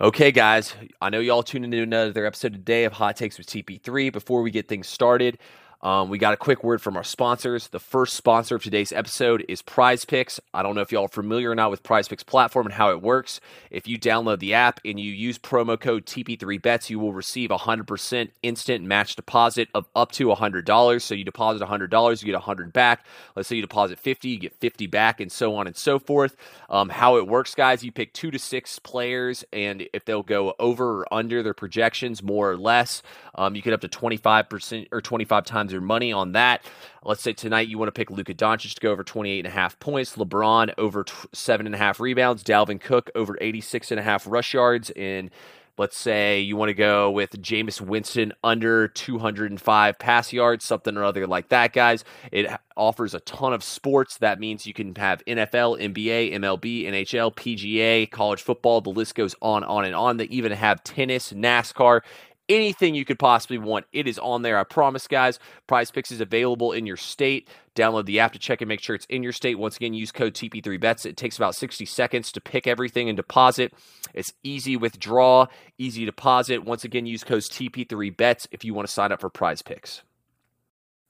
Okay, guys, I know y'all tuned into another episode today of Hot Takes with TP3. Before we get things started, um, we got a quick word from our sponsors. The first sponsor of today's episode is Prize Picks. I don't know if y'all are familiar or not with Prize Picks platform and how it works. If you download the app and you use promo code TP3Bets, you will receive a 100% instant match deposit of up to $100. So you deposit $100, you get 100 back. Let's say you deposit 50, you get 50 back, and so on and so forth. Um, how it works, guys, you pick two to six players, and if they'll go over or under their projections, more or less, um, you get up to 25% or 25 times your money on that. Let's say tonight you want to pick Luka Doncic to go over 28 and a half points, LeBron over t- seven and a half rebounds, Dalvin Cook over 86 and a half rush yards, and let's say you want to go with Jameis Winston under 205 pass yards, something or other like that, guys. It offers a ton of sports. That means you can have NFL, NBA, MLB, NHL, PGA, college football. The list goes on, on, and on. They even have tennis, NASCAR, anything you could possibly want. It is on there. I promise, guys. Prize Picks is available in your state. Download the app to check and make sure it's in your state. Once again, use code TP3Bets. It takes about 60 seconds to pick everything and deposit. It's easy withdraw, easy deposit. Once again, use code TP3Bets if you want to sign up for Prize Picks.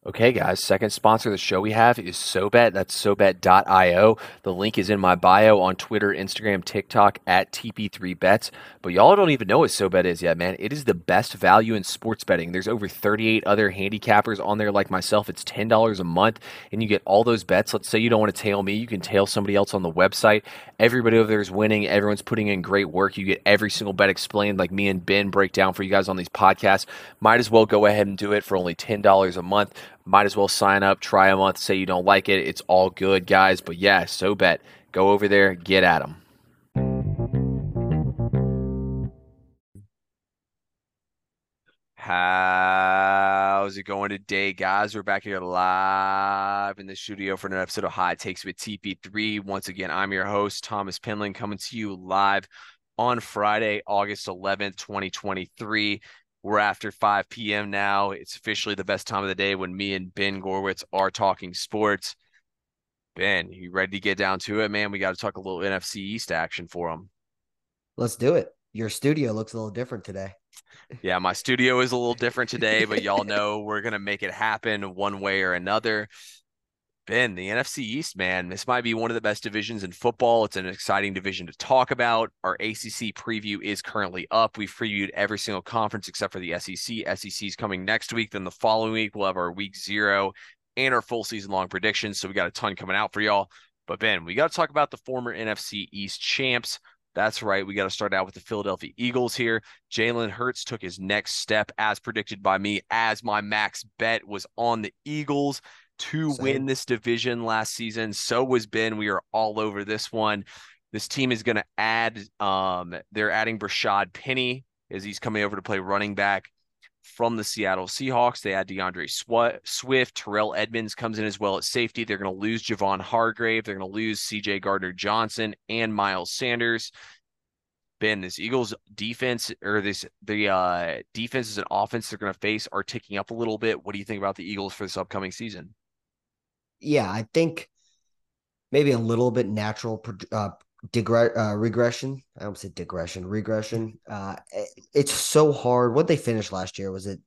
Okay, guys, second sponsor of the show we have is SoBet. That's SoBet.io. The link is in my bio on Twitter, Instagram, TikTok at TP3Bets. But y'all don't even know what SoBet is yet, man. It is the best value in sports betting. There's over 38 other handicappers on there like myself. It's $10 a month, and you get all those bets. Let's say you don't want to tail me, you can tail somebody else on the website. Everybody over there is winning. Everyone's putting in great work. You get every single bet explained, like me and Ben break down for you guys on these podcasts. Might as well go ahead and do it for only $10 a month might as well sign up, try a month, say you don't like it. It's all good, guys. But yeah, SoBet. Go over there, get at them. How's it going today, guys? We're back here live in the studio for another episode of Hot Takes with TP3. Once again, I'm your host, Thomas Penland, coming to you live on Friday, August 11th, 2023. We're after 5 p.m. now. It's officially the best time of the day when me and Ben Gorwitz are talking sports. Ben, you ready to get down to it, man? We got to talk a little NFC East action for them. Let's do it. Your studio looks a little different today. yeah, my studio is a little different today, but y'all know we're going to make it happen one way or another. Ben, the NFC East, man, this might be one of the best divisions in football. It's an exciting division to talk about. Our ACC preview is currently up. We've previewed every single conference except for the SEC. SEC is coming next week. Then the following week, we'll have our week zero and our full season long predictions. So we got a ton coming out for y'all. But Ben, we got to talk about the former NFC East champs. That's right. We got to start out with the Philadelphia Eagles here. Jalen Hurts took his next step as predicted by me, as my max bet was on the Eagles to Same. win this division last season. So was Ben. We are all over this one. This team is going to add, um, they're adding Rashaad Penny as he's coming over to play running back from the Seattle Seahawks. They add D'Andre Swift. Terrell Edmunds comes in as well at safety. They're going to lose Javon Hargrave. They're going to lose CJ Gardner Johnson and Miles Sanders. Ben, this Eagles defense or this the uh, defenses and offense they're going to face are ticking up a little bit. What do you think about the Eagles for this upcoming season? Yeah, I think maybe a little bit natural uh, digre- uh, regression. I almost said digression, regression. Uh, it, it's so hard. What they finished last year was it?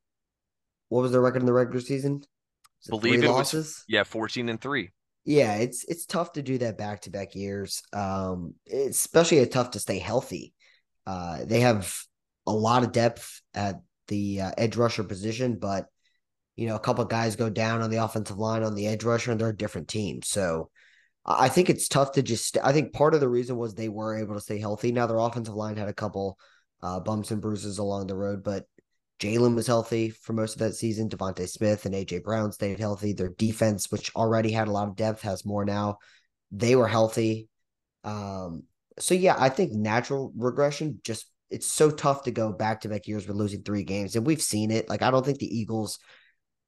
What was their record in the regular season? Believe it losses? was yeah, fourteen and three. Yeah, it's it's tough to do that back to back years. Um, especially it's tough to stay healthy. Uh, they have a lot of depth at the uh, edge rusher position, but you know, a couple guys go down on the offensive line on the edge rusher, and they're a different team. So I think it's tough to just. I think part of the reason was they were able to stay healthy. Now their offensive line had a couple uh, bumps and bruises along the road, but Jalen was healthy for most of that season. DeVonta Smith and AJ Brown stayed healthy. Their defense, which already had a lot of depth, has more now. They were healthy. Um, so yeah, I think natural regression just it's so tough to go back to back years with losing three games. And we've seen it. Like I don't think the Eagles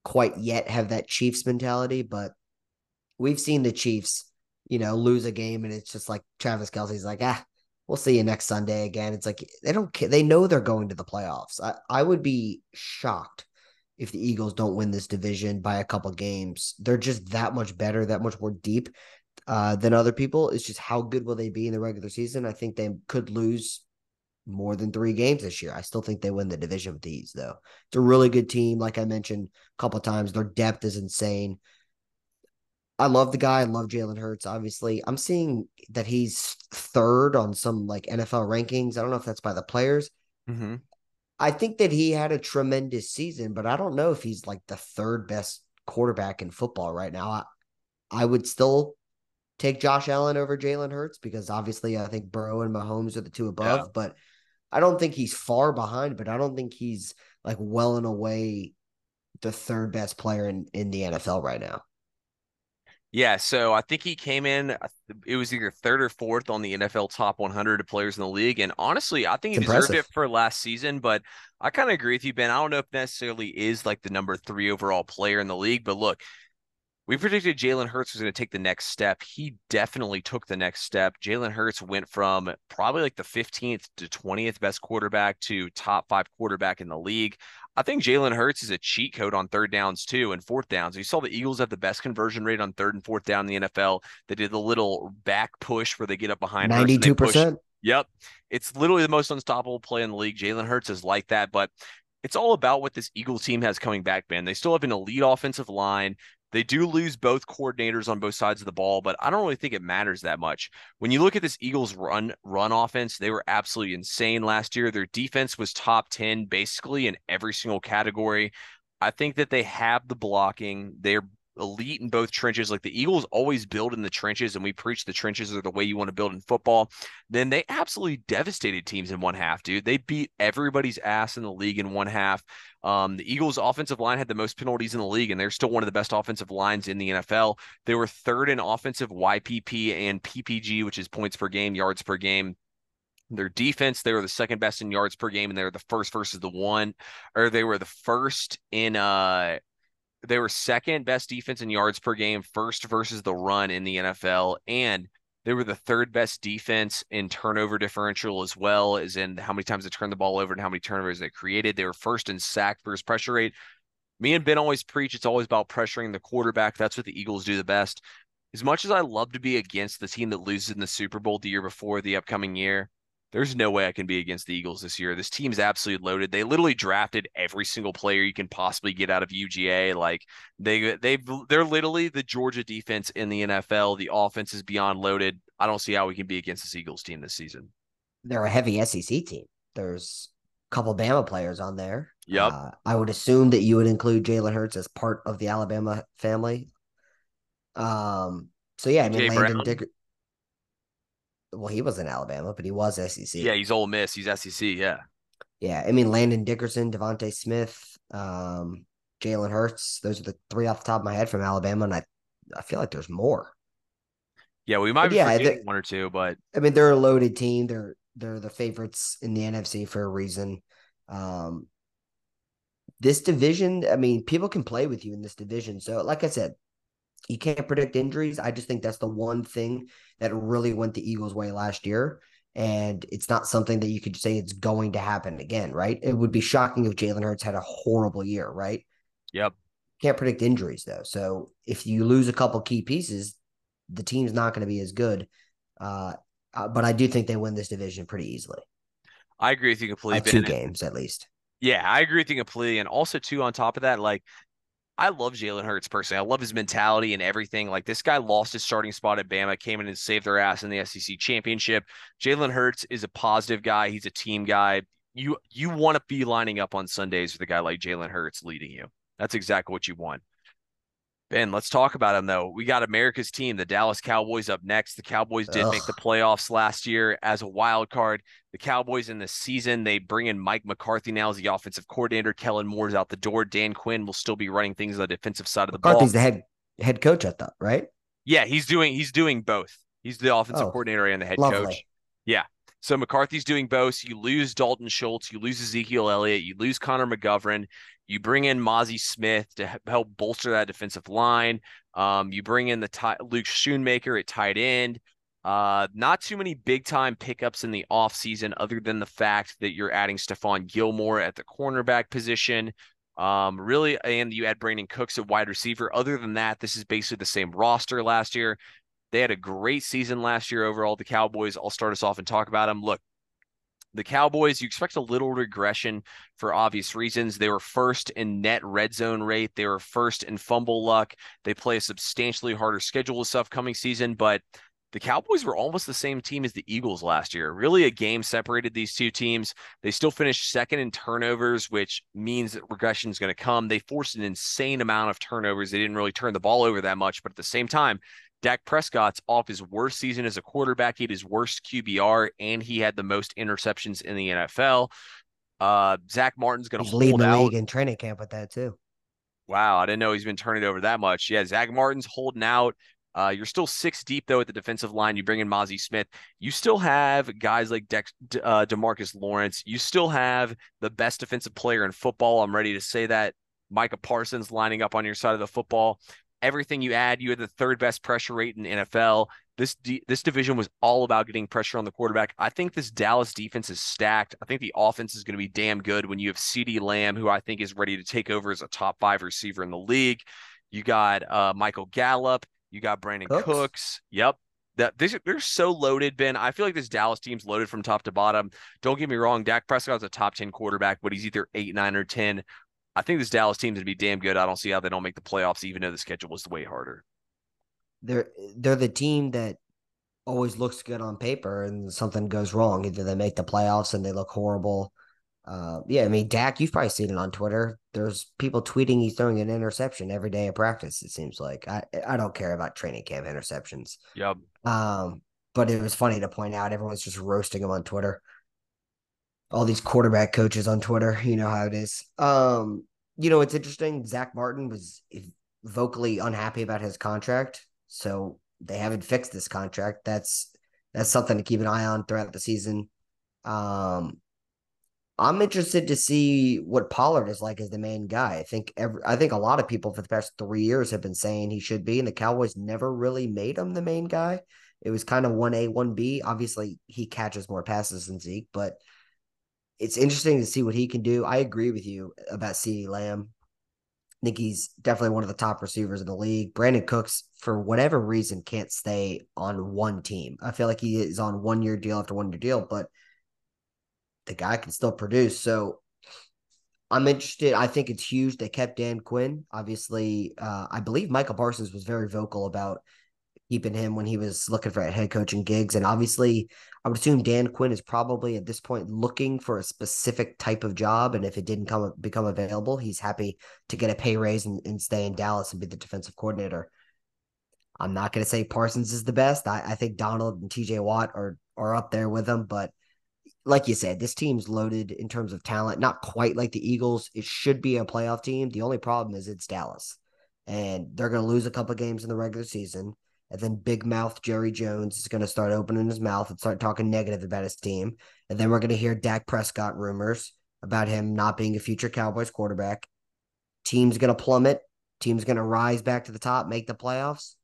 quite yet have that Chiefs mentality, but we've seen the Chiefs, you know, lose a game and it's just like Travis Kelce's like, ah, we'll see you next Sunday again. It's like they don't care. They know they're going to the playoffs. I, I would be shocked if the Eagles don't win this division by a couple games. They're just that much better, that much more deep uh, than other people. It's just how good will they be in the regular season? I think they could lose more than three games this year. I still think they win the division with these, though. It's a really good team. Like I mentioned a couple times, their depth is insane. I love the guy. I love Jalen Hurts. Obviously, I'm seeing that he's third on some like NFL rankings. I don't know if that's by the players. Mm-hmm. I think that he had a tremendous season, but I don't know if he's like the third best quarterback in football right now. I, I would still take Josh Allen over Jalen Hurts because obviously I think Burrow and Mahomes are the two above, yeah. but I don't think he's far behind, but I don't think he's like well and away the third best player in, in the NFL right now. Yeah, so I think he came in. It was either third or fourth on the NFL top 100 of players in the league, and honestly, I think he deserved it for last season. But I kind of agree with you, Ben. I don't know if necessarily is like the number three overall player in the league, but look, we predicted Jalen Hurts was going to take the next step. He definitely took the next step. Jalen Hurts went from probably like the 15th to 20th best quarterback to top five quarterback in the league. I think Jalen Hurts is a cheat code on third downs too and fourth downs. You saw the Eagles have the best conversion rate on third and fourth down in the NFL. They did the little back push where they get up behind 92%. Yep. It's literally the most unstoppable play in the league. Jalen Hurts is like that, but it's all about what this Eagles team has coming back, man. They still have an elite offensive line. They do lose both coordinators on both sides of the ball, but I don't really think it matters that much. When you look at this Eagles run run offense, they were absolutely insane last year. Their defense was top 10 basically in every single category. I think that they have the blocking. They're elite in both trenches. Like the Eagles always build in the trenches, and we preach the trenches are the way you want to build in football. Then they absolutely devastated teams in one half, dude. They beat everybody's ass in the league in one half. Um, the Eagles' offensive line had the most penalties in the league, and they're still one of the best offensive lines in the NFL. They were third in offensive YPP and PPG, which is points per game, yards per game. Their defense, they were the second best in yards per game, and they were the first versus the one, or they were the first in uh they were second best defense in yards per game, first versus the run in the NFL, and they were the third best defense in turnover differential as well as in how many times they turned the ball over and how many turnovers they created. They were first in sack versus pressure rate. Me and Ben always preach it's always about pressuring the quarterback. That's what the Eagles do the best. As much as I love to be against the team that loses in the Super Bowl the year before the upcoming year, there's no way I can be against the Eagles this year. This team's absolutely loaded. They literally drafted every single player you can possibly get out of UGA. Like they they they're literally the Georgia defense in the NFL. The offense is beyond loaded. I don't see how we can be against this Eagles team this season. They're a heavy SEC team. There's a couple Bama players on there. Yep. Uh, I would assume that you would include Jalen Hurts as part of the Alabama family. Um. So yeah, I mean, Jay Landon Dicker well, he was in Alabama, but he was SEC. Yeah, he's Ole Miss. He's SEC. Yeah. Yeah, I mean Landon Dickerson, DeVonta Smith, um, Jalen Hurts. Those are the three off the top of my head from Alabama, and I, I feel like there's more. Yeah, we might but be yeah, forgetting one or two, but I mean they're a loaded team. They're they're the favorites in the NFC for a reason. Um, this division, I mean, people can play with you in this division. So, like I said, you can't predict injuries. I just think that's the one thing that really went the Eagles' way last year. And it's not something that you could say it's going to happen again, right? It would be shocking if Jalen Hurts had a horrible year, right? Yep. Can't predict injuries though. So if you lose a couple key pieces, the team's not going to be as good. Uh, uh, but I do think they win this division pretty easily. I agree with you completely. By two games at least. Yeah, I agree with you completely. And also, too, on top of that, like I love Jalen Hurts personally. I love his mentality and everything. Like this guy lost his starting spot at Bama, came in and saved their ass in the SEC championship. Jalen Hurts is a positive guy. He's a team guy. You you want to be lining up on Sundays with a guy like Jalen Hurts leading you. That's exactly what you want. Ben, let's talk about him though. We got America's team, the Dallas Cowboys, up next. The Cowboys did Ugh. make the playoffs last year as a wild card. The Cowboys in the season, they bring in Mike McCarthy now as the offensive coordinator. Kellen Moore's out the door. Dan Quinn will still be running things on the defensive side of the ball. McCarthy's the head head coach, I thought, right? Yeah, he's doing he's doing both. He's the offensive oh, coordinator and the head lovely. coach. Yeah. So McCarthy's doing both. You lose Dalton Schultz, you lose Ezekiel Elliott, you lose Connor McGovern, you bring in Mazi Smith to help bolster that defensive line. Um, you bring in the Luke Schoonmaker at tight end. Uh, not too many big time pickups in the offseason, other than the fact that you're adding Stephon Gilmore at the cornerback position. Um, really, and you add Brandin Cooks at wide receiver. Other than that, this is basically the same roster last year. They had a great season last year overall. The Cowboys, I'll start us off and talk about them. Look, the Cowboys, you expect a little regression for obvious reasons. They were first in net red zone rate, they were first in fumble luck. They play a substantially harder schedule this upcoming season, but the Cowboys were almost the same team as the Eagles last year. Really, a game separated these two teams. They still finished second in turnovers, which means that regression is going to come. They forced an insane amount of turnovers. They didn't really turn the ball over that much, but at the same time, Dak Prescott's off his worst season as a quarterback. He had his worst QBR, and he had the most interceptions in the NFL. Uh, Zack Martin's going to hold leading the out. league in training camp with that too. Wow, I didn't know he's been turning over that much. Yeah, Zack Martin's holding out. Uh, you're still six deep though at the defensive line. You bring in Mazi Smith. You still have guys like Dex, uh, Demarcus Lawrence. You still have the best defensive player in football. I'm ready to say that. Micah Parsons lining up on your side of the football everything you add, you had the third best pressure rate in NFL. This this division was all about getting pressure on the quarterback. I think this Dallas defense is stacked. I think the offense is going to be damn good when you have CeeDee Lamb, who I think is ready to take over as a top five receiver in the league. You got uh, Michael Gallup. You got Brandin Cooks. Cooks. Yep. That this, they're so loaded, Ben. I feel like this Dallas team's loaded from top to bottom. Don't get me wrong, Dak Prescott's a top 10 quarterback, but he's either eight, nine, or 10. I think this Dallas team's gonna be damn good. I don't see how they don't make the playoffs, even though the schedule was way harder. They're they're the team that always looks good on paper, and something goes wrong. Either they make the playoffs and they look horrible. Uh, yeah, I mean Dak, you've probably seen it on Twitter. There's people tweeting he's throwing an interception every day of practice. It seems like I I don't care about training camp interceptions. Yep. Um, but it was funny to point out everyone's just roasting him on Twitter all these quarterback coaches on Twitter. You know how it is. Um, you know, it's interesting. Zack Martin was vocally unhappy about his contract, so they haven't fixed this contract. That's that's something to keep an eye on throughout the season. Um, I'm interested to see what Pollard is like as the main guy. I think every, I think a lot of people for the past three years have been saying he should be, and the Cowboys never really made him the main guy. It was kind of one A, one B. Obviously, he catches more passes than Zeke, but it's interesting to see what he can do. I agree with you about CeeDee Lamb. I think he's definitely one of the top receivers in the league. Brandin Cooks, for whatever reason, can't stay on one team. I feel like he is on one year deal after one year deal, but the guy can still produce. So I'm interested. I think it's huge. They kept Dan Quinn. Obviously, uh, I believe Michael Parsons was very vocal about keeping him when he was looking for head coaching gigs. And obviously, I would assume Dan Quinn is probably at this point looking for a specific type of job. And if it didn't come become available, he's happy to get a pay raise and, and stay in Dallas and be the defensive coordinator. I'm not going to say Parsons is the best. I, I think Donald and TJ Watt are are up there with him, but like you said, this team's loaded in terms of talent. Not quite like the Eagles. It should be a playoff team. The only problem is it's Dallas, and they're going to lose a couple games in the regular season. And then big mouth Jerry Jones is going to start opening his mouth and start talking negative about his team. And then we're going to hear Dak Prescott rumors about him not being a future Cowboys quarterback. Team's going to plummet. Team's going to rise back to the top, make the playoffs.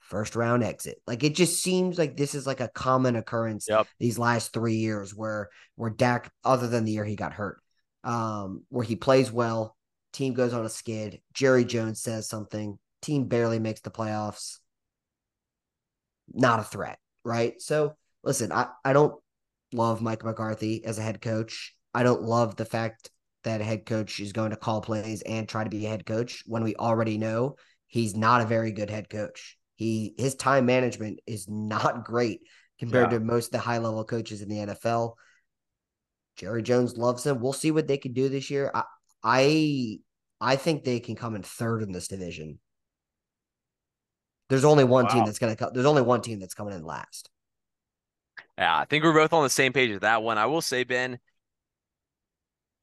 First round exit. Like it just seems like this is like a common occurrence yep. these last three years where where Dak, other than the year he got hurt, um, where he plays well, team goes on a skid. Jerry Jones says something, team barely makes the playoffs not a threat, right? So listen, I, I don't love Mike McCarthy as a head coach. I don't love the fact that a head coach is going to call plays and try to be a head coach when we already know he's not a very good head coach. He his time management is not great compared yeah. to most of the high level coaches in the NFL. Jerry Jones loves him. We'll see what they can do this year. I I I think they can come in third in this division. There's only one wow. team that's going to. come. There's only one team that's coming in last. Yeah, I think we're both on the same page with that one. I will say, Ben,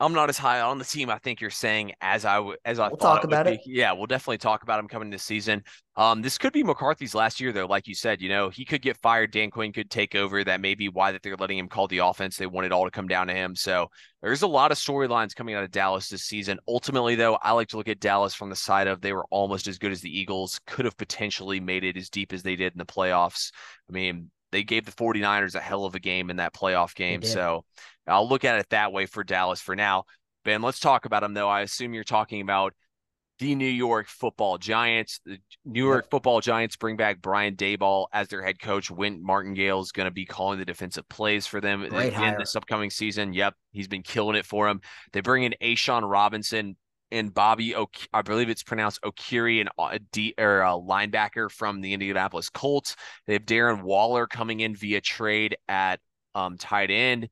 I'm not as high on the team. I think you're saying as I w- as I thought we'll talk about it. Yeah, we'll definitely talk about him coming this season. Um, this could be McCarthy's last year, though. Like you said, you know, he could get fired. Dan Quinn could take over. That may be why that they're letting him call the offense. They want it all to come down to him. So there's a lot of storylines coming out of Dallas this season. Ultimately, though, I like to look at Dallas from the side of they were almost as good as the Eagles. Could have potentially made it as deep as they did in the playoffs. I mean, they gave the 49ers a hell of a game in that playoff game. So I'll look at it that way for Dallas for now. Ben, let's talk about them though. I assume you're talking about the New York Football Giants. The New York yep. Football Giants bring back Brian Daboll as their head coach. Wink Martindale is going to be calling the defensive plays for them Great again this upcoming season. Yep, he's been killing it for them. They bring in A'Shawn Robinson and Bobby, o- I believe it's pronounced Okwiri, and a D or a linebacker from the Indianapolis Colts. They have Darren Waller coming in via trade at um, tight end.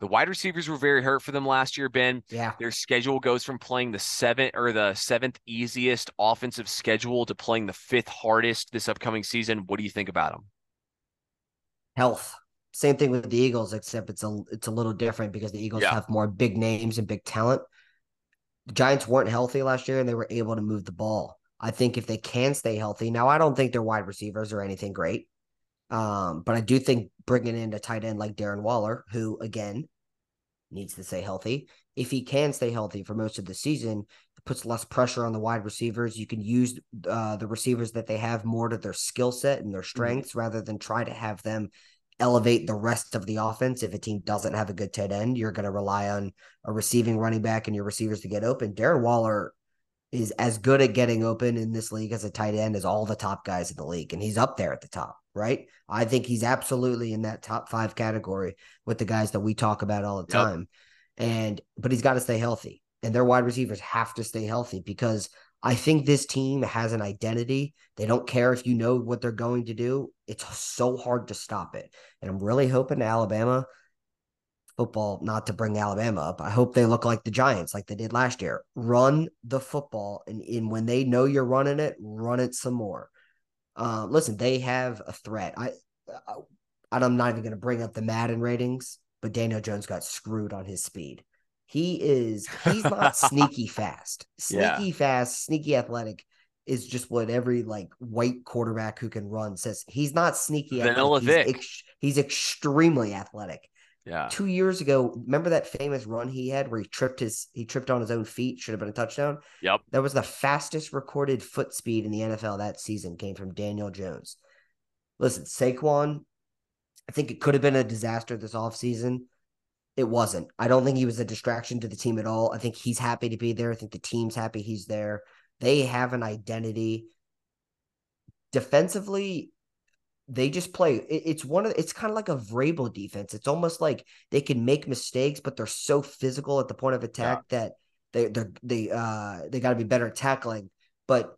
The wide receivers were very hurt for them last year, Ben. Yeah. Their schedule goes from playing the seventh or the seventh easiest offensive schedule to playing the fifth hardest this upcoming season. What do you think about them? Health. Same thing with the Eagles, except it's a it's a little different because the Eagles yeah. have more big names and big talent. The Giants weren't healthy last year and they were able to move the ball. I think if they can stay healthy, now I don't think their wide receivers are anything great. Um, but I do think bringing in a tight end like Darren Waller, who again needs to stay healthy, if he can stay healthy for most of the season, it puts less pressure on the wide receivers. You can use uh, the receivers that they have more to their skill set and their mm-hmm. strengths mm-hmm. rather than try to have them elevate the rest of the offense. If a team doesn't have a good tight end, you're going to rely on a receiving running back and your receivers to get open. Darren Waller is as good at getting open in this league as a tight end as all the top guys in the league, and he's up there at the top right? I think he's absolutely in that top five category with the guys that we talk about all the time. And but he's got to stay healthy. And their wide receivers have to stay healthy because I think this team has an identity. They don't care if you know what they're going to do. It's so hard to stop it. And I'm really hoping Alabama football, not to bring Alabama up, I hope they look like the Giants, like they did last year. Run the football. And, and when they know you're running it, run it some more. Uh, listen, they have a threat. I, I I'm not even going to bring up the Madden ratings, but Daniel Jones got screwed on his speed. He is he's not sneaky fast. Sneaky yeah. fast, sneaky athletic is just what every like white quarterback who can run says. He's not sneaky. Vanilla Vic. He's, ex- he's extremely athletic. Yeah. Two years ago, remember that famous run he had where he tripped his he tripped on his own feet, should have been a touchdown. Yep. That was the fastest recorded foot speed in the NFL that season came from Daniel Jones. Listen, Saquon, I think it could have been a disaster this offseason. It wasn't. I don't think he was a distraction to the team at all. I think he's happy to be there. I think the team's happy he's there. They have an identity. Defensively, they just play. it's one of it's kind of like a Vrabel defense. It's almost like they can make mistakes, but they're so physical at the point of attack yeah. that they they they uh they got to be better at tackling. But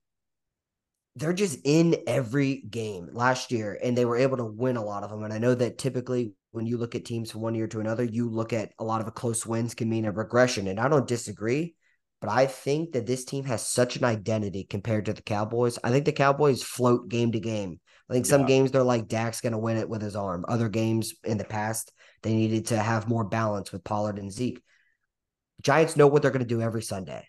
they're just in every game last year, and they were able to win a lot of them. And I know that typically when you look at teams from one year to another, you look at a lot of a close wins can mean a regression, and I don't disagree. But I think that this team has such an identity compared to the Cowboys. I think the Cowboys float game to game. I think some yeah. games they're like Dak's going to win it with his arm. Other games in the past, they needed to have more balance with Pollard and Zeke. Giants know what they're going to do every Sunday,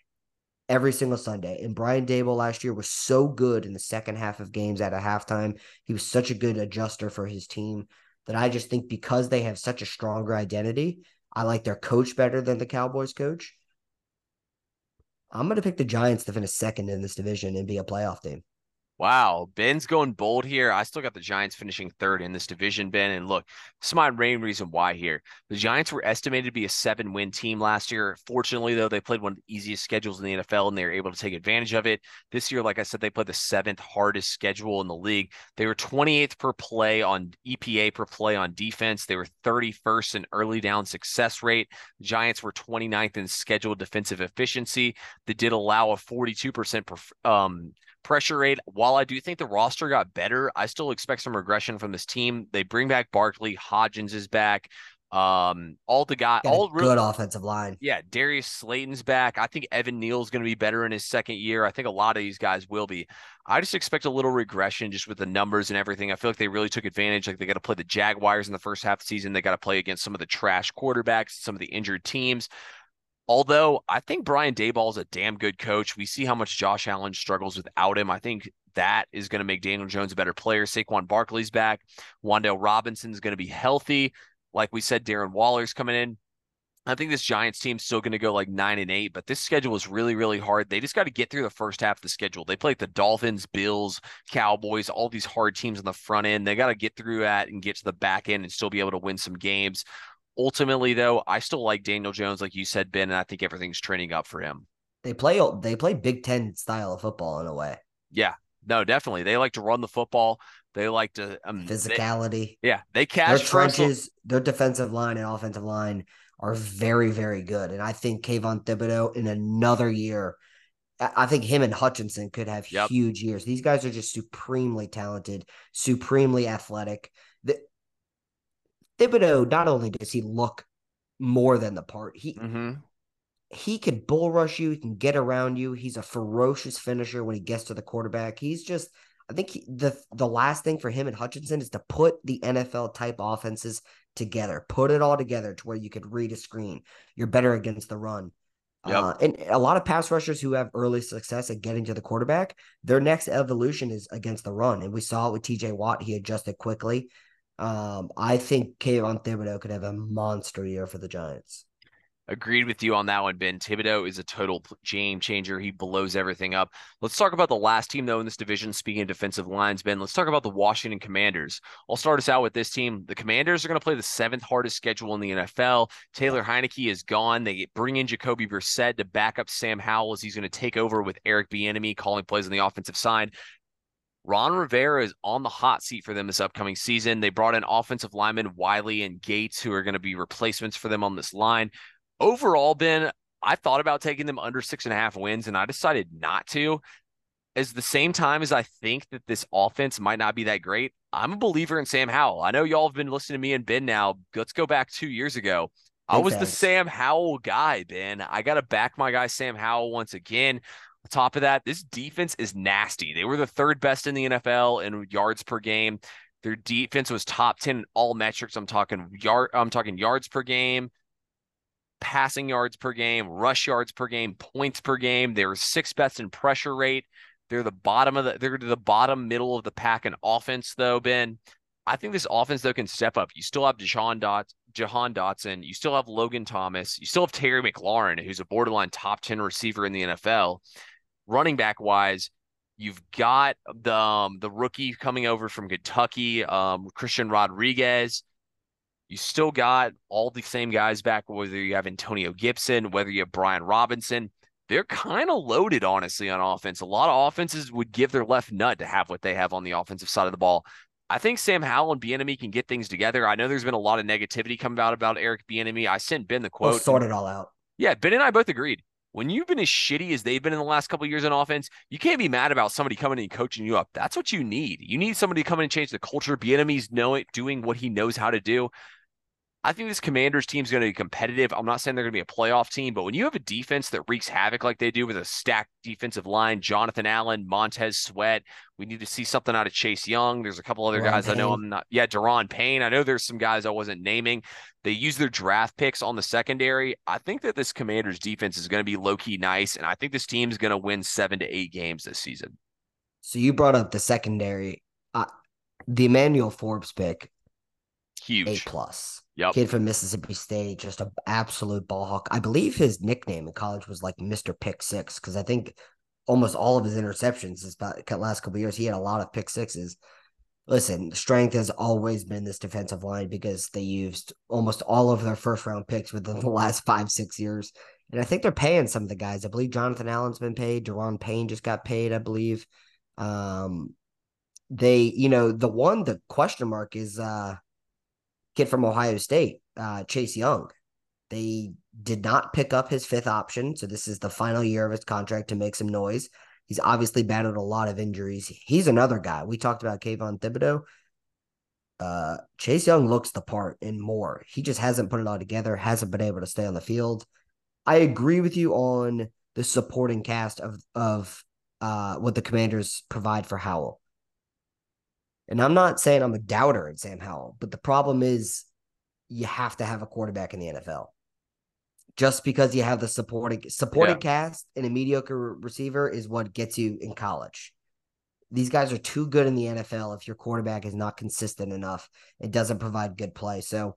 every single Sunday. And Brian Daboll last year was so good in the second half of games at a halftime. He was such a good adjuster for his team that I just think because they have such a stronger identity, I like their coach better than the Cowboys coach. I'm going to pick the Giants to finish second in this division and be a playoff team. Wow, Ben's going bold here. I still got the Giants finishing third in this division, Ben. And look, this is my main reason why here. The Giants were estimated to be a seven win team last year. Fortunately, though, they played one of the easiest schedules in the NFL and they were able to take advantage of it. This year, like I said, they played the seventh hardest schedule in the league. They were 28th per play on EPA per play on defense. They were 31st in early down success rate. The Giants were 29th in scheduled defensive efficiency. They did allow a 42% per, um, pressure rate. While I do think the roster got better, I still expect some regression from this team. They bring back Barkley, Hodgins is back. Um, all the guy, all good really, offensive line. Yeah, Darius Slayton's back. I think Evan Neal's going to be better in his second year. I think a lot of these guys will be. I just expect a little regression just with the numbers and everything. I feel like they really took advantage. Like they got to play the Jaguars in the first half of the season. They got to play against some of the trash quarterbacks, some of the injured teams. Although I think Brian Daboll is a damn good coach. We see how much Josh Allen struggles without him. I think that is going to make Daniel Jones a better player. Saquon Barkley's back. Wan'Dale Robinson's going to be healthy. Like we said, Darren Waller's coming in. I think this Giants team's still going to go like nine and eight, but this schedule is really, really hard. They just got to get through the first half of the schedule. They play the Dolphins, Bills, Cowboys, all these hard teams on the front end. They got to get through that and get to the back end and still be able to win some games. Ultimately, though, I still like Daniel Jones, like you said, Ben, and I think everything's trending up for him. They play they play Big Ten style of football in a way. Yeah, no, definitely. They like to run the football. They like to um, physicality. They, yeah, they catch their trenches. Their defensive line and offensive line are very, very good. And I think Kayvon Thibodeaux in another year, I think him and Hutchinson could have yep. huge years. These guys are just supremely talented, supremely athletic. The, Thibodeaux, not only does he look more than the part, he mm-hmm. he can bull rush you, he can get around you. He's a ferocious finisher when he gets to the quarterback. He's just I think he, the the last thing for him and Hutchinson is to put the NFL type offenses together, put it all together to where you could read a screen. You're better against the run. Yep. Uh, and a lot of pass rushers who have early success at getting to the quarterback, their next evolution is against the run. And we saw it with TJ Watt. He adjusted quickly. Um, I think Kayvon Thibodeaux could have a monster year for the Giants. Agreed with you on that one, Ben. Thibodeaux is a total game changer. He blows everything up. Let's talk about the last team, though, in this division. Speaking of defensive lines, Ben, let's talk about the Washington Commanders. I'll start us out with this team. The Commanders are going to play the seventh hardest schedule in the NFL. Taylor Heinicke is gone. They bring in Jacoby Brissett to back up Sam Howell as he's going to take over with Eric Bieniemy calling plays on the offensive side. Ron Rivera is on the hot seat for them this upcoming season. They brought in offensive linemen Wylie and Gates, who are going to be replacements for them on this line overall, Ben, I thought about taking them under six and a half wins, and I decided not to. As the same time as I think that this offense might not be that great, I'm a believer in Sam Howell. I know y'all have been listening to me and Ben now. Let's go back two years ago. I was the Sam Howell guy, Ben. I got to back my guy Sam Howell once again. Top of that, this defense is nasty. They were the third best in the NFL in yards per game. Their defense was top 10 in all metrics. I'm talking yard I'm talking yards per game, passing yards per game, rush yards per game, points per game. They're sixth best in pressure rate. They're the bottom of the they're to the bottom middle of the pack in offense, though, Ben. I think this offense though can step up. You still have Jahan Dot Jahan Dotson, you still have Logan Thomas, you still have Terry McLaurin, who's a borderline top 10 receiver in the NFL. Running back wise, you've got the um, the rookie coming over from Kentucky, um, Christian Rodriguez. You still got all the same guys back, whether you have Antonio Gibson, whether you have Brian Robinson. They're kind of loaded, honestly, on offense. A lot of offenses would give their left nut to have what they have on the offensive side of the ball. I think Sam Howell and Bieniemy can get things together. I know there's been a lot of negativity coming out about Eric Bieniemy. I sent Ben the quote. We'll sort it all out. Yeah, Ben and I both agreed. When you've been as shitty as they've been in the last couple years on offense, you can't be mad about somebody coming in and coaching you up. That's what you need. You need somebody to come in and change the culture. Bieniemy's know it, doing what he knows how to do. I think this Commanders team is going to be competitive. I'm not saying they're going to be a playoff team, but when you have a defense that wreaks havoc like they do with a stacked defensive line, Jonathan Allen, Montez Sweat, we need to see something out of Chase Young. There's a couple other guys Payne. I know I'm not. Yeah, Daron Payne. I know there's some guys I wasn't naming. They use their draft picks on the secondary. I think that this Commanders defense is going to be low key nice, and I think this team is going to win seven to eight games this season. So you brought up the secondary. Uh, the Emmanuel Forbes pick, huge A plus. Yep. Kid from Mississippi State, just an absolute ball hawk. I believe his nickname in college was like Mr. Pick Six because I think almost all of his interceptions this last couple years, he had a lot of pick sixes. Listen, strength has always been this defensive line because they used almost all of their first round picks within the last five, six years. And I think they're paying some of the guys. I believe Jonathan Allen's been paid. Daron Payne just got paid, I believe. Um, they, you know, the one, the question mark is uh kid from Ohio State, uh, Chase Young. They did not pick up his fifth option. So this is the final year of his contract to make some noise. He's obviously battled a lot of injuries. He's another guy. We talked about Kayvon Thibodeaux. Uh, Chase Young looks the part and more. He just hasn't put it all together, hasn't been able to stay on the field. I agree with you on the supporting cast of of uh, what the commanders provide for Howell. And I'm not saying I'm a doubter in Sam Howell, but the problem is you have to have a quarterback in the NFL. Just because you have the supporting supporting yeah. cast and a mediocre receiver is what gets you in college. These guys are too good in the NFL if your quarterback is not consistent enough. It doesn't provide good play. So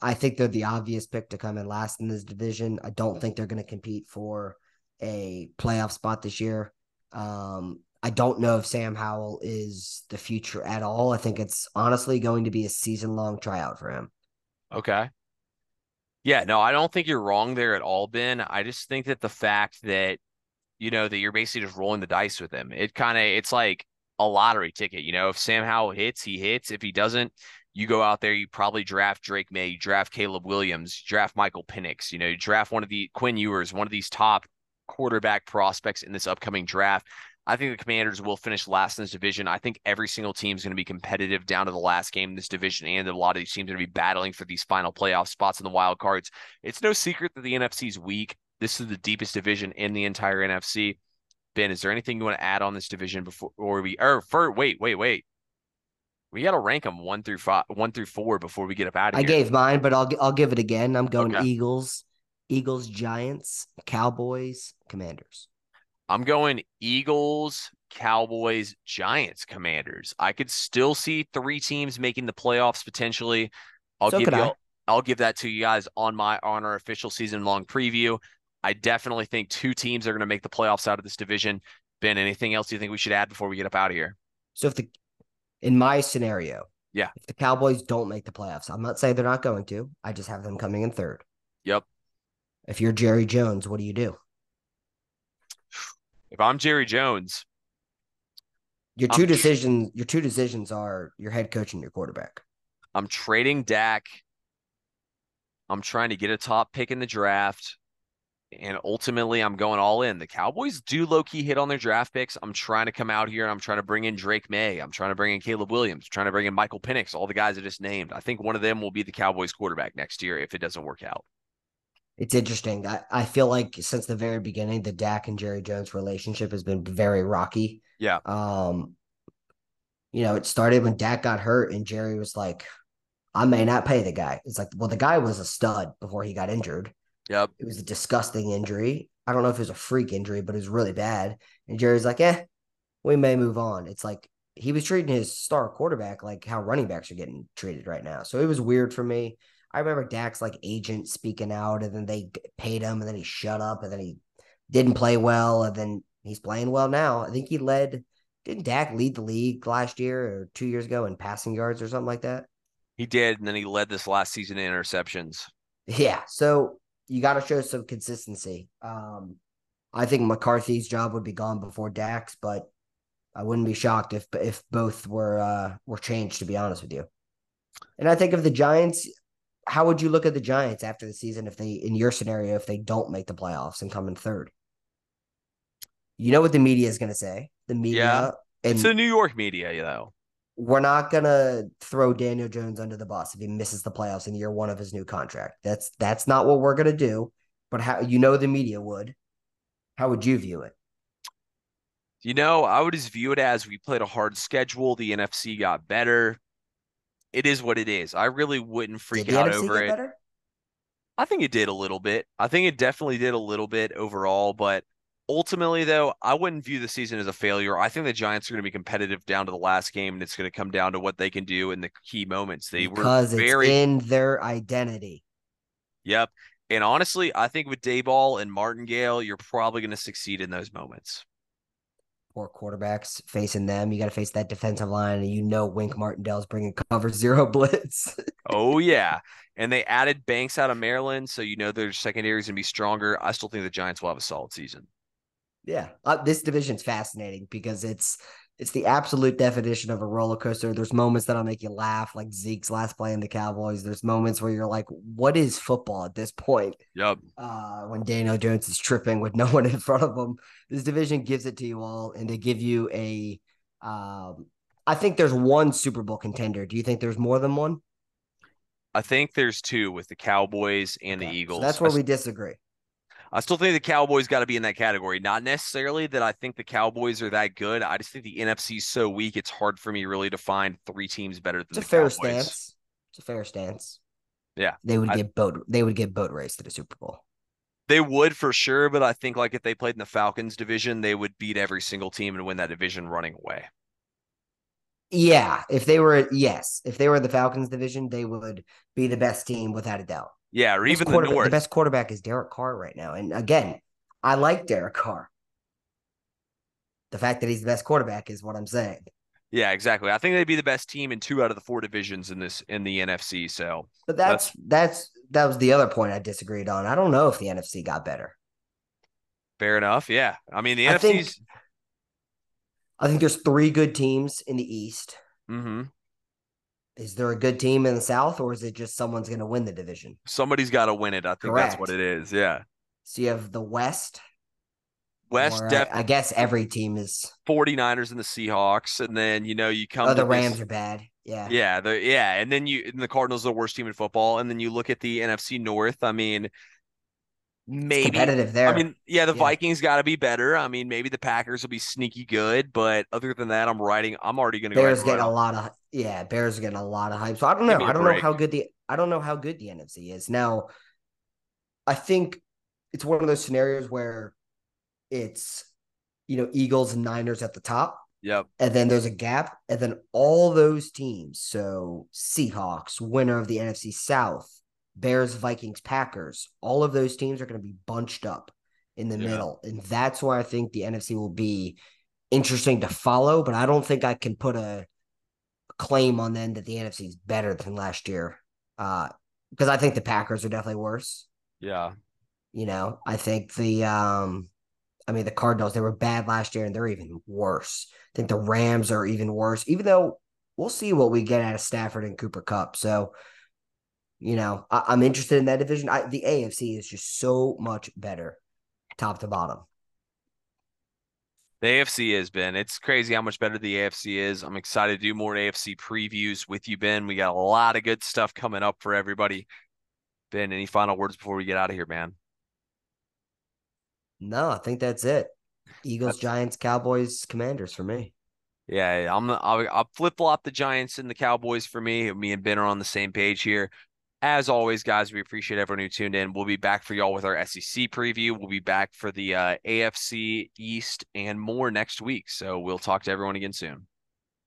I think they're the obvious pick to come in last in this division. I don't think they're going to compete for a playoff spot this year. Um, I don't know if Sam Howell is the future at all. I think it's honestly going to be a season long tryout for him. Okay. Yeah, no, I don't think you're wrong there at all, Ben. I just think that the fact that you know, that you're basically just rolling the dice with him. It kind of it's like a lottery ticket. You know, if Sam Howell hits, he hits. If he doesn't, you go out there, you probably draft Drake Maye, you draft Caleb Williams, draft Michael Penix, you know, you draft one of the Quinn Ewers, one of these top quarterback prospects in this upcoming draft. I think the Commanders will finish last in this division. I think every single team is going to be competitive down to the last game in this division, and a lot of these teams are going to be battling for these final playoff spots in the wild cards. It's no secret that the NFC is weak. This is the deepest division in the entire NFC. Ben, is there anything you want to add on this division before or we or for wait, wait, wait. We got to rank them one through five, one through four before we get up out of I here. gave mine, but I'll I'll give it again. I'm going Okay. Eagles, Eagles, Giants, Cowboys, Commanders. I'm going Eagles, Cowboys, Giants, Commanders. I could still see three teams making the playoffs potentially. I'll So give you. I'll give that to you guys on my on our official season long preview. I definitely think two teams are going to make the playoffs out of this division. Ben, anything else you think we should add before we get up out of here? So if the in my scenario, Yeah. if the Cowboys don't make the playoffs, I'm not saying they're not going to. I just have them coming in third. Yep. If you're Jerry Jones, what do you do? If I'm Jerry Jones, Your I'm two decisions, your two decisions are your head coach and your quarterback. I'm trading Dak. I'm trying to get a top pick in the draft. And ultimately, I'm going all in. The Cowboys do low key hit on their draft picks. I'm trying to come out here and I'm trying to bring in Drake Maye. I'm trying to bring in Caleb Williams, trying to bring in Michael Penix, all the guys I just named. I think one of them will be the Cowboys quarterback next year if it doesn't work out. It's interesting. I, I feel like since the very beginning, the Dak and Jerry Jones relationship has been very rocky. Yeah. Um, you know, it started when Dak got hurt and Jerry was like, I may not pay the guy. It's like, well, the guy was a stud before he got injured. Yep. It was a disgusting injury. I don't know if it was a freak injury, but it was really bad. And Jerry's like, eh, we may move on. It's like he was treating his star quarterback like how running backs are getting treated right now. So it was weird for me. I remember Dak's like agent speaking out, and then they paid him, and then he shut up, and then he didn't play well, and then he's playing well now. I think he led. Didn't Dak lead the league last year or two years ago in passing yards or something like that? He did. And then he led this last season in interceptions. Yeah. So you got to show some consistency. Um, I think McCarthy's job would be gone before Dak's, but I wouldn't be shocked if if both were uh, were changed. To be honest with you, and I think of the Giants. How would you look at the Giants after the season if they, in your scenario, if they don't make the playoffs and come in third? You know what the media is going to say. The media, Yeah. and It's the New York media, you know. we're not gonna throw Daniel Jones under the bus if he misses the playoffs in year one of his new contract. That's that's not what we're gonna do. But how you know the media would. How would you view it? You know, I would just view it as we played a hard schedule. The NFC got better. It is what it is. I really wouldn't freak Did out over it. better? I think it did a little bit. I think it definitely did a little bit overall, but ultimately, though, I wouldn't view the season as a failure. I think the Giants are going to be competitive down to the last game, and it's going to come down to what they can do in the key moments. They because were very, in their identity. yep. And honestly, I think with Daboll and Martindale, you're probably going to succeed in those moments. Poor quarterbacks facing them. You got to face that defensive line, and you know Wink Martindale's bringing cover zero blitz. Oh yeah, and they added Banks out of Maryland, so you know their secondary is going to be stronger. I still think the Giants will have a solid season. Yeah, uh, this division's fascinating because it's it's the absolute definition of a roller coaster. There's moments that'll make you laugh, like Zeke's last play in the Cowboys. There's moments where you're like, "What is football at this point?" Yep. Uh, when Daniel Jones is tripping with no one in front of him, this division gives it to you all, and they give you a. Um, I think there's one Super Bowl contender. Do you think there's more than one? I think there's two with the Cowboys and the Okay, so Eagles. that's where s- we disagree. I still think the Cowboys got to be in that category. Not necessarily that I think the Cowboys are that good. I just think the NFC is so weak. It's hard for me really to find three teams better than It's a the fair Cowboys. stance. It's a fair stance. Yeah, They would I- get boat. They would get boat race to the Super Bowl. They would for sure, but I think like if they played in the Falcons division, they would beat every single team and win that division running away. Yeah, if they were yes, if they were the Falcons division, they would be the best team without a doubt. Yeah, or even the North. The best quarterback is Derek Carr right now, and again, I like Derek Carr. The fact that he's the best quarterback is what I'm saying. Yeah, exactly. I think they'd be the best team in two out of the four divisions in this in the NFC. So But that's that's that was the other point I disagreed on. I don't know if the NFC got better. Fair enough. Yeah. I mean, the I think- I think there's three good teams in the East. hmm Is there a good team in the South, or is it just someone's going to win the division? Somebody's got to win it. I think that's what it is. Yeah. So you have the West. West, or I- I, guess every team is. 49ers and the Seahawks. And then, you know, you come Oh, to the this- Rams are bad. Yeah. Yeah, the yeah, and then you and the Cardinals are the worst team in football, and then you look at the NFC North. I mean, It's maybe competitive there. I mean, yeah, the Yeah. Vikings got to be better. I mean, maybe the Packers will be sneaky good, but other than that, I'm writing. I'm already going to go. Bears getting a lot of yeah. Bears are getting a lot of hype. So I don't know. I don't know how good the I don't know how good the NFC is now. I think it's one of those scenarios where it's you know Eagles and Niners at the top, Yep. and then there's a gap, and then all those teams. So Seahawks, winner of the NFC South, Bears, Vikings, Packers, all of those teams are going to be bunched up in the Yeah. middle, and that's why I think the NFC will be interesting to follow. But I don't think I can put a claim on them that the NFC is better than last year, uh, because I think the Packers are definitely worse. Yeah. You know, I think the um I mean the Cardinals, they were bad last year and they're even worse. I think the Rams are even worse, even though we'll see what we get out of Stafford and Cooper Kupp. So, you know, I, I'm interested in that division. I, the AFC is just so much better, top to bottom. The AFC is Ben. It's crazy how much better the AFC is. I'm excited to do more AFC previews with you, Ben. We got a lot of good stuff coming up for everybody. Ben, any final words before we get out of here, man? No, I think that's it. Eagles, That's- Giants, Cowboys, Commanders for me. Yeah, I'm I'll, I'll flip flop the Giants and the Cowboys for me. Me and Ben are on the same page here. As always, guys, we appreciate everyone who tuned in. We'll be back for y'all with our SEC preview. We'll be back for the uh, AFC East and more next week. So we'll talk to everyone again soon.